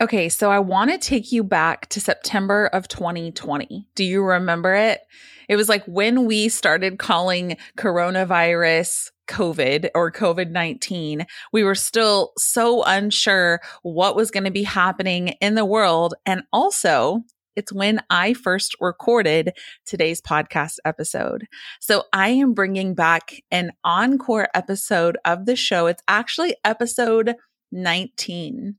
Okay, so I want to take you back to September of 2020. Do you remember it? It was like when we started calling coronavirus COVID or COVID 19. We were still so unsure what was going to be happening in the world. And also, it's when I first recorded today's podcast episode. So I am bringing back an encore episode of the show. It's actually episode 19.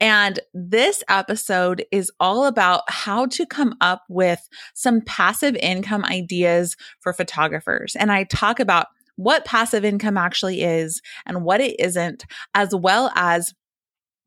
And this episode is all about how to come up with some passive income ideas for photographers. And I talk about what passive income actually is and what it isn't, as well as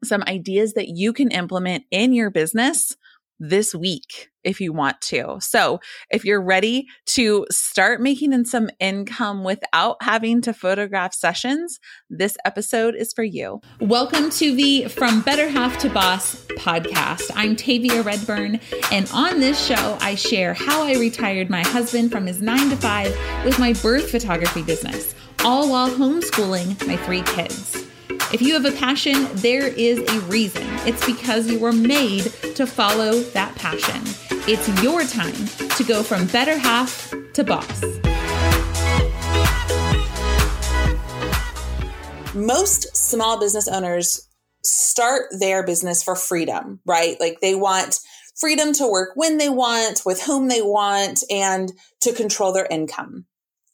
some ideas that you can implement in your business this week if you want to. So, if you're ready to start making in some income without having to photograph sessions, this episode is for you. Welcome to the From Better Half to Boss podcast. I'm Tavia Redburn, and on this show, I share how I retired my husband from his nine to five with my birth photography business, all while homeschooling my three kids. If you have a passion, there is a reason. It's because you were made to follow that passion. It's your time to go from better half to boss. Most small business owners start their business for freedom, right? Like they want freedom to work when they want, with whom they want, and to control their income.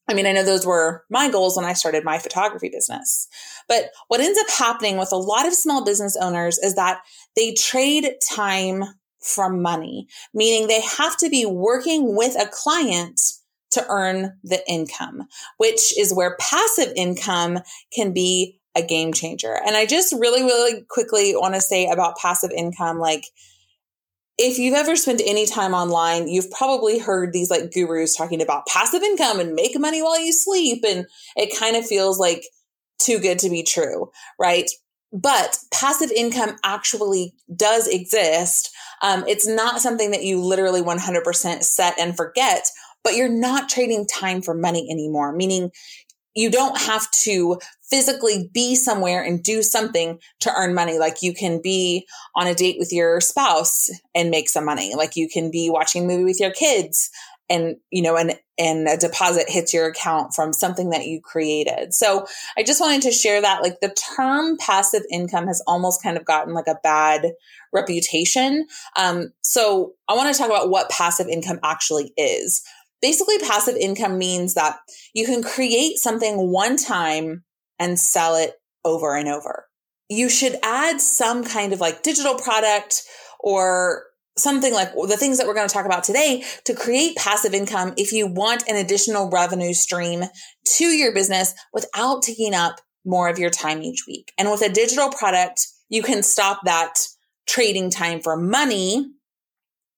I mean, I know those were my goals when I started my photography business. But what ends up happening with a lot of small business owners is that they trade time from money, meaning they have to be working with a client to earn the income, which is where passive income can be a game changer. And I just really, really quickly want to say about passive income, like, if you've ever spent any time online, you've probably heard these like gurus talking about passive income and make money while you sleep. And it kind of feels like too good to be true, right? But passive income actually does exist. Um, it's not something that you literally 100% set and forget, but you're not trading time for money anymore, meaning you don't have to physically be somewhere and do something to earn money. Like you can be on a date with your spouse and make some money. Like you can be watching a movie with your kids and, you know, and, and a deposit hits your account from something that you created. So I just wanted to share that like the term passive income has almost kind of gotten like a bad reputation. Um, so I want to talk about what passive income actually is. Basically, passive income means that you can create something one time and sell it over and over. You should add some kind of like digital product or something like the things that we're going to talk about today to create passive income if you want an additional revenue stream to your business without taking up more of your time each week. And with a digital product, you can stop that trading time for money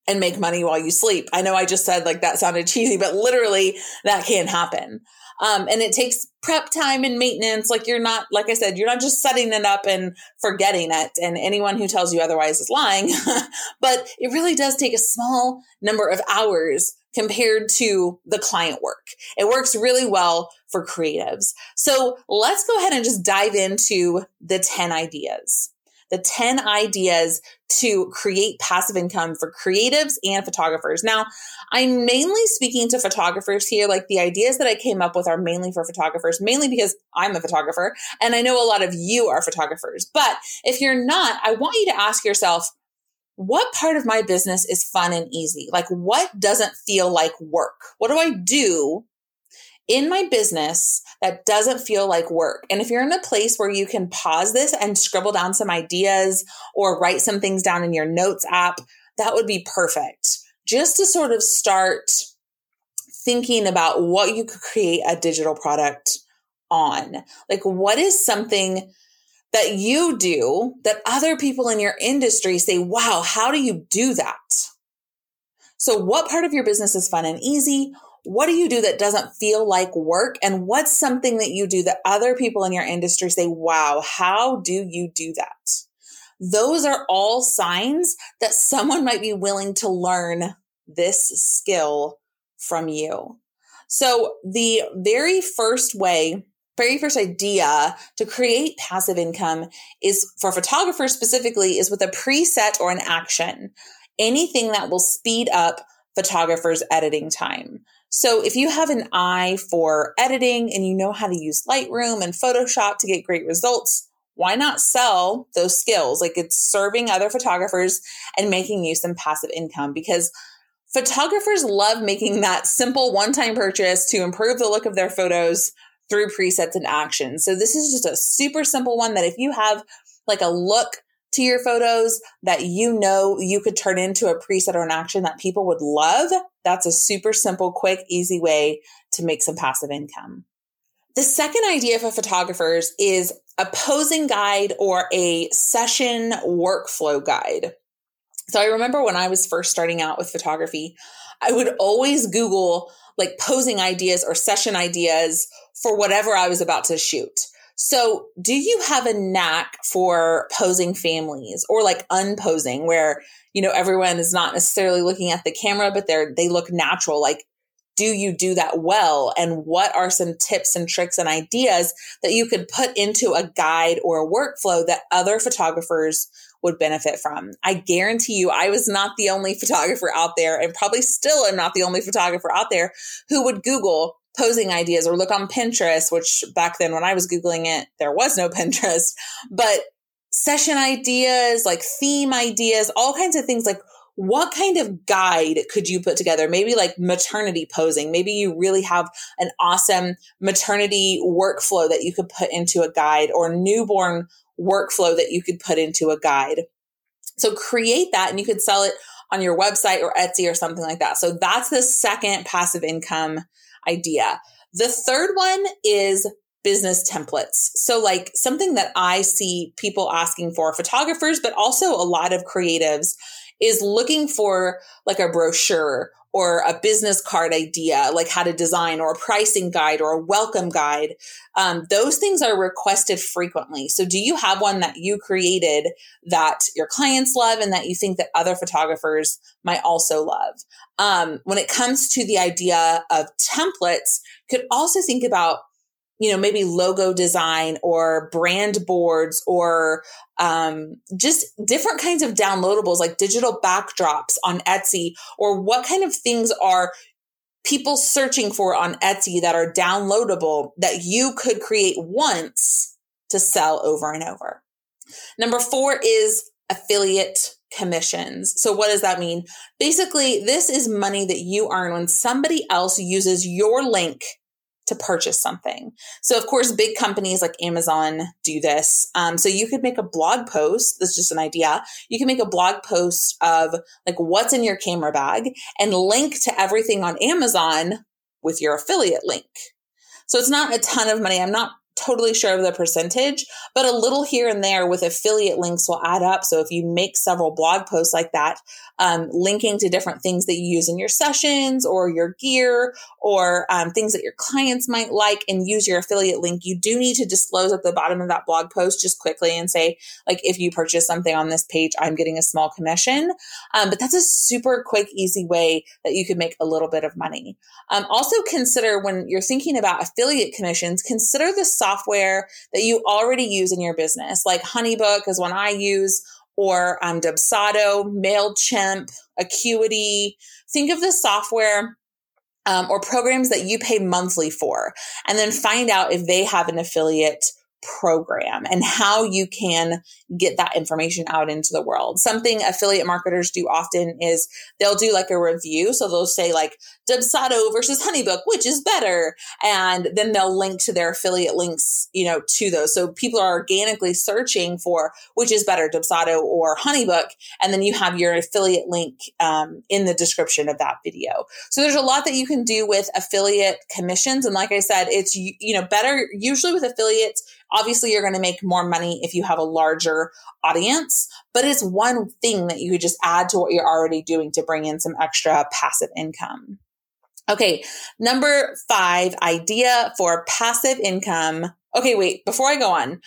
and make money while you sleep. I know I just said like that sounded cheesy, but literally that can happen. Um, and it takes prep time and maintenance. Like you're not, like I said, you're not just setting it up and forgetting it. And anyone who tells you otherwise is lying. but it really does take a small number of hours compared to the client work. It works really well for creatives. So let's go ahead and just dive into the 10 ideas the 10 ideas to create passive income for creatives and photographers. Now, I'm mainly speaking to photographers here. Like the ideas that I came up with are mainly for photographers, mainly because I'm a photographer and I know a lot of you are photographers. But if you're not, I want you to ask yourself, what part of my business is fun and easy? Like what doesn't feel like work? What do I do in my business that doesn't feel like work. And if you're in a place where you can pause this and scribble down some ideas or write some things down in your notes app, that would be perfect. Just to sort of start thinking about what you could create a digital product on. Like, what is something that you do that other people in your industry say, wow, how do you do that? So, what part of your business is fun and easy? What do you do that doesn't feel like work? And what's something that you do that other people in your industry say, wow, how do you do that? Those are all signs that someone might be willing to learn this skill from you. So the very first way very first idea to create passive income is for photographers specifically is with a preset or an action. Anything that will speed up photographers editing time. So if you have an eye for editing and you know how to use Lightroom and Photoshop to get great results, why not sell those skills? Like it's serving other photographers and making you some passive income because photographers love making that simple one time purchase to improve the look of their photos through presets and actions. So this is just a super simple one that if you have like a look to your photos that you know you could turn into a preset or an action that people would love, that's a super simple, quick, easy way to make some passive income. The second idea for photographers is a posing guide or a session workflow guide. So I remember when I was first starting out with photography, I would always Google like posing ideas or session ideas for whatever I was about to shoot. So, do you have a knack for posing families or like unposing where, you know, everyone is not necessarily looking at the camera, but they're, they look natural? Like, do you do that well? And what are some tips and tricks and ideas that you could put into a guide or a workflow that other photographers would benefit from. I guarantee you, I was not the only photographer out there, and probably still am not the only photographer out there who would Google posing ideas or look on Pinterest, which back then when I was Googling it, there was no Pinterest, but session ideas, like theme ideas, all kinds of things like what kind of guide could you put together? Maybe like maternity posing. Maybe you really have an awesome maternity workflow that you could put into a guide or newborn workflow that you could put into a guide. So create that and you could sell it on your website or Etsy or something like that. So that's the second passive income idea. The third one is business templates. So like something that I see people asking for photographers, but also a lot of creatives is looking for like a brochure or a business card idea, like how to design or a pricing guide or a welcome guide. Um, those things are requested frequently. So do you have one that you created that your clients love and that you think that other photographers might also love? Um, when it comes to the idea of templates, could also think about you know, maybe logo design or brand boards or um, just different kinds of downloadables like digital backdrops on Etsy or what kind of things are people searching for on Etsy that are downloadable that you could create once to sell over and over. Number four is affiliate commissions. So what does that mean? Basically, this is money that you earn when somebody else uses your link to purchase something. So, of course, big companies like Amazon do this. Um, so, you could make a blog post. That's just an idea. You can make a blog post of like what's in your camera bag and link to everything on Amazon with your affiliate link. So, it's not a ton of money. I'm not totally sure of the percentage, but a little here and there with affiliate links will add up. So if you make several blog posts like that, um, linking to different things that you use in your sessions or your gear or um, things that your clients might like and use your affiliate link, you do need to disclose at the bottom of that blog post just quickly and say, like, if you purchase something on this page, I'm getting a small commission. Um, but that's a super quick, easy way that you could make a little bit of money. Um, also consider when you're thinking about affiliate commissions, consider the software that you already use in your business. Like Honeybook is one I use or um, Dubsado, MailChimp, Acuity. Think of the software um, or programs that you pay monthly for, and then find out if they have an affiliate program and how you can get that information out into the world. Something affiliate marketers do often is they'll do like a review. So they'll say like Dubsado versus Honeybook, which is better? And then they'll link to their affiliate links, you know, to those. So people are organically searching for which is better, Dubsado or Honeybook. And then you have your affiliate link um, in the description of that video. So there's a lot that you can do with affiliate commissions. And like I said, it's, you know, better usually with affiliates Obviously, you're going to make more money if you have a larger audience, but it's one thing that you could just add to what you're already doing to bring in some extra passive income. Okay, number five idea for passive income. Okay, wait, before I go on,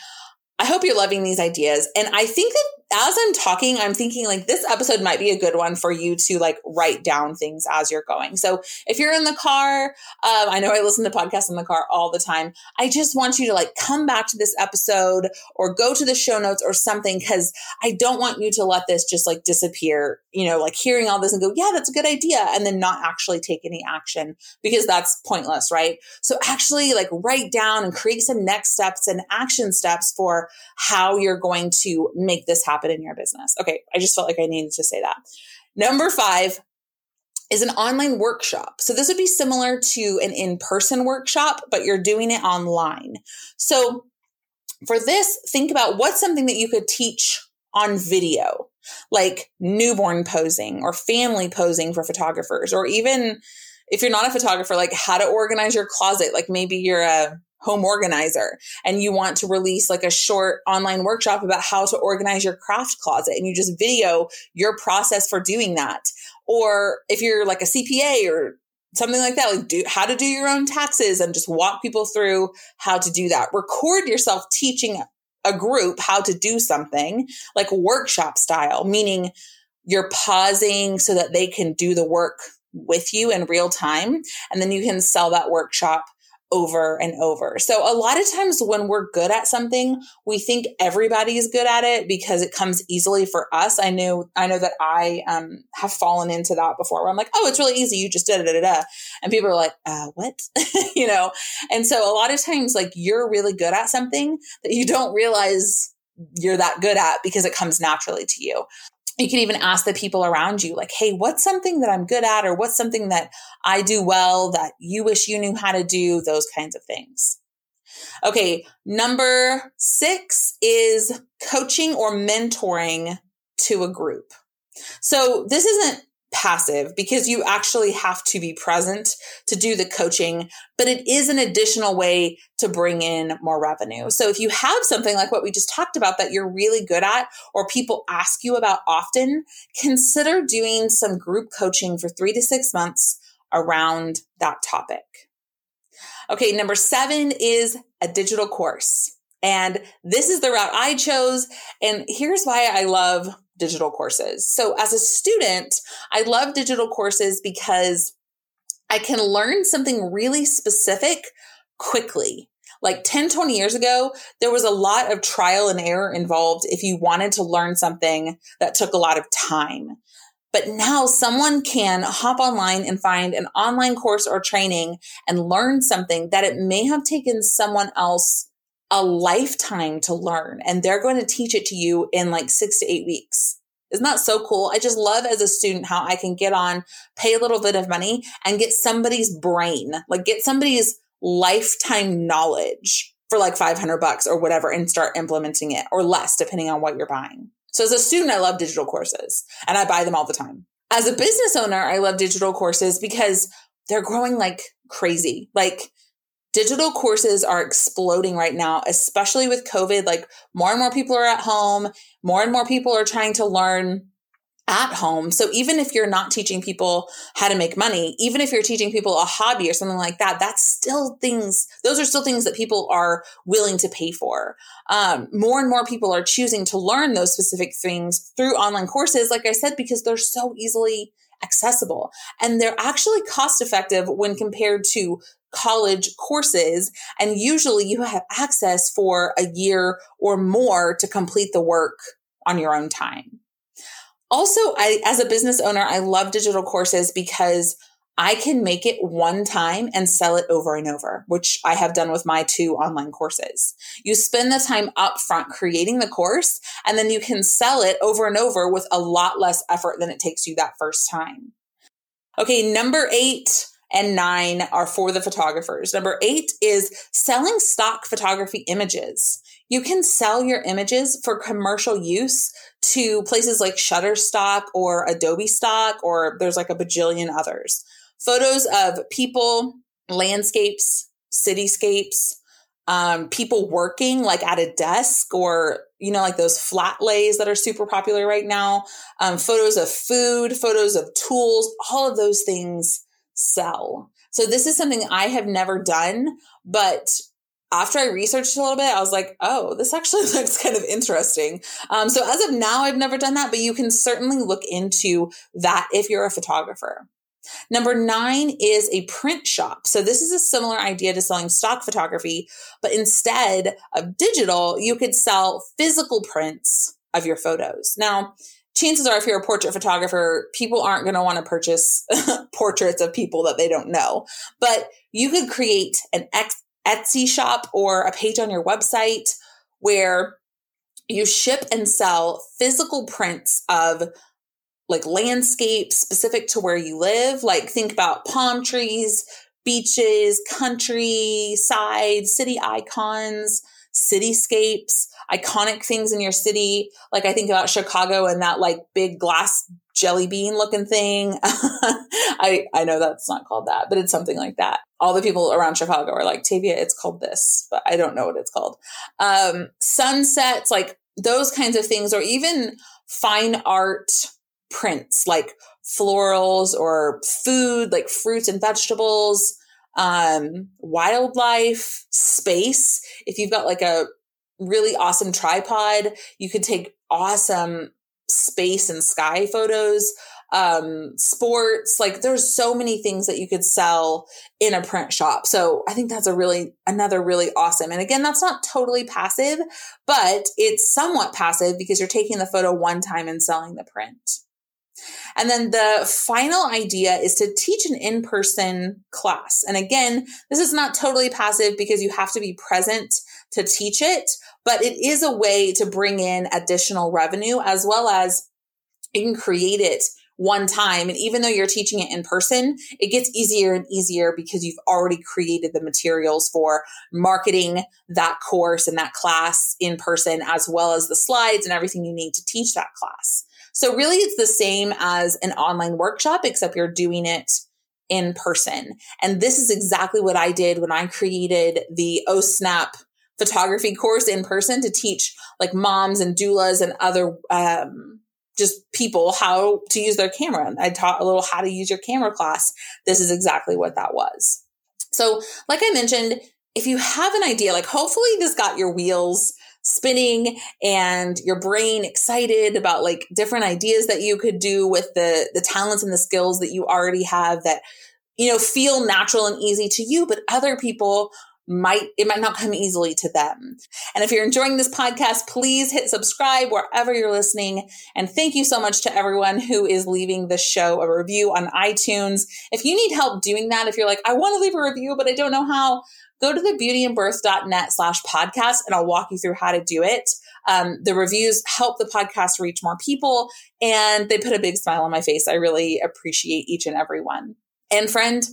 I hope you're loving these ideas. And I think that as I'm talking, I'm thinking like this episode might be a good one for you to like write down things as you're going. So if you're in the car, um, I know I listen to podcasts in the car all the time. I just want you to like come back to this episode or go to the show notes or something because I don't want you to let this just like disappear, you know, like hearing all this and go, yeah, that's a good idea. And then not actually take any action because that's pointless, right? So actually like write down and create some next steps and action steps for how you're going to make this happen in your business. Okay. I just felt like I needed to say that. Number five, is an online workshop. So this would be similar to an in-person workshop, but you're doing it online. So for this, think about what's something that you could teach on video, like newborn posing or family posing for photographers, or even if you're not a photographer, like how to organize your closet. Like maybe you're a home organizer and you want to release like a short online workshop about how to organize your craft closet and you just video your process for doing that. Or if you're like a CPA or something like that, like do how to do your own taxes and just walk people through how to do that. Record yourself teaching a group how to do something like workshop style, meaning you're pausing so that they can do the work with you in real time. And then you can sell that workshop over and over. So a lot of times when we're good at something, we think everybody's good at it because it comes easily for us. I know, I know that I um, have fallen into that before where I'm like, oh, it's really easy. You just did it. Da, da, da. And people are like, uh, what? you know? And so a lot of times, like you're really good at something that you don't realize you're that good at because it comes naturally to you you can even ask the people around you, like, hey, what's something that I'm good at, or what's something that I do well that you wish you knew how to do, those kinds of things. Okay, number six is coaching or mentoring to a group. So this isn't passive because you actually have to be present to do the coaching, but it is an additional way to bring in more revenue. So if you have something like what we just talked about that you're really good at or people ask you about often, consider doing some group coaching for three to six months around that topic. Okay, number seven is a digital course. And this is the route I chose. And here's why I love digital courses. So as a student, I love digital courses because I can learn something really specific quickly. Like 10, 20 years ago, there was a lot of trial and error involved if you wanted to learn something that took a lot of time. But now someone can hop online and find an online course or training and learn something that it may have taken someone else a lifetime to learn and they're going to teach it to you in like six to eight weeks. Isn't that so cool? I just love as a student how I can get on, pay a little bit of money and get somebody's brain, like get somebody's lifetime knowledge for like 500 bucks or whatever and start implementing it or less depending on what you're buying. So as a student, I love digital courses and I buy them all the time. As a business owner, I love digital courses because they're growing like crazy. Like digital courses are exploding right now, especially with COVID. Like more and more people are at home, more and more people are trying to learn at home. So even if you're not teaching people how to make money, even if you're teaching people a hobby or something like that, that's still things, those are still things that people are willing to pay for. Um, more and more people are choosing to learn those specific things through online courses, like I said, because they're so easily accessible and they're actually cost effective when compared to college courses. And usually you have access for a year or more to complete the work on your own time. Also, I, as a business owner, I love digital courses because I can make it one time and sell it over and over, which I have done with my two online courses. You spend the time upfront creating the course and then you can sell it over and over with a lot less effort than it takes you that first time. Okay, number eight, and nine are for the photographers. Number eight is selling stock photography images. You can sell your images for commercial use to places like Shutterstock or Adobe Stock, or there's like a bajillion others. Photos of people, landscapes, cityscapes, um, people working like at a desk or you know like those flat lays that are super popular right now um, photos of food photos of tools all of those things sell. So this is something I have never done, but after I researched a little bit, I was like, oh, this actually looks kind of interesting. Um, so as of now, I've never done that, but you can certainly look into that if you're a photographer. Number nine is a print shop. So this is a similar idea to selling stock photography, but instead of digital, you could sell physical prints of your photos. Now, chances are if you're a portrait photographer, people aren't going to want to purchase portraits of people that they don't know. But you could create an Etsy shop or a page on your website where you ship and sell physical prints of like landscapes specific to where you live. Like think about palm trees, beaches, countryside, city icons, cityscapes, iconic things in your city. Like I think about Chicago and that like big glass jelly bean looking thing. I I know that's not called that, but it's something like that. All the people around Chicago are like, Tavia, it's called this, but I don't know what it's called. Um, sunsets, like those kinds of things, or even fine art prints like florals or food like fruits and vegetables um wildlife space. If you've got like a really awesome tripod you could take awesome space and sky photos um sports like there's so many things that you could sell in a print shop. So i think that's a really another really awesome and again that's not totally passive but it's somewhat passive because you're taking the photo one time and selling the print and then the final idea is to teach an in person class. And again, this is not totally passive because you have to be present to teach it, but it is a way to bring in additional revenue as well as you can create it one time. And even though you're teaching it in person, it gets easier and easier because you've already created the materials for marketing that course and that class in person, as well as the slides and everything you need to teach that class. So really it's the same as an online workshop, except you're doing it in person. And this is exactly what I did when I created the O Snap photography course in person to teach like moms and doulas and other, um, just people how to use their camera. I taught a little how to use your camera class. This is exactly what that was. So, like I mentioned, if you have an idea, like hopefully this got your wheels spinning and your brain excited about like different ideas that you could do with the the talents and the skills that you already have that you know feel natural and easy to you but other people might it might not come easily to them. And if you're enjoying this podcast, please hit subscribe wherever you're listening. And thank you so much to everyone who is leaving the show a review on iTunes. If you need help doing that, if you're like, I want to leave a review, but I don't know how, go to the beautyandbirth.net slash podcast and I'll walk you through how to do it. Um, the reviews help the podcast reach more people and they put a big smile on my face. I really appreciate each and every one. And friend,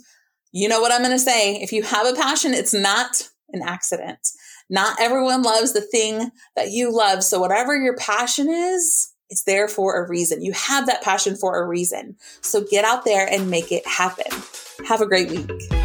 you know what I'm going to say. If you have a passion, it's not an accident. Not everyone loves the thing that you love. So whatever your passion is, it's there for a reason. You have that passion for a reason. So get out there and make it happen. Have a great week.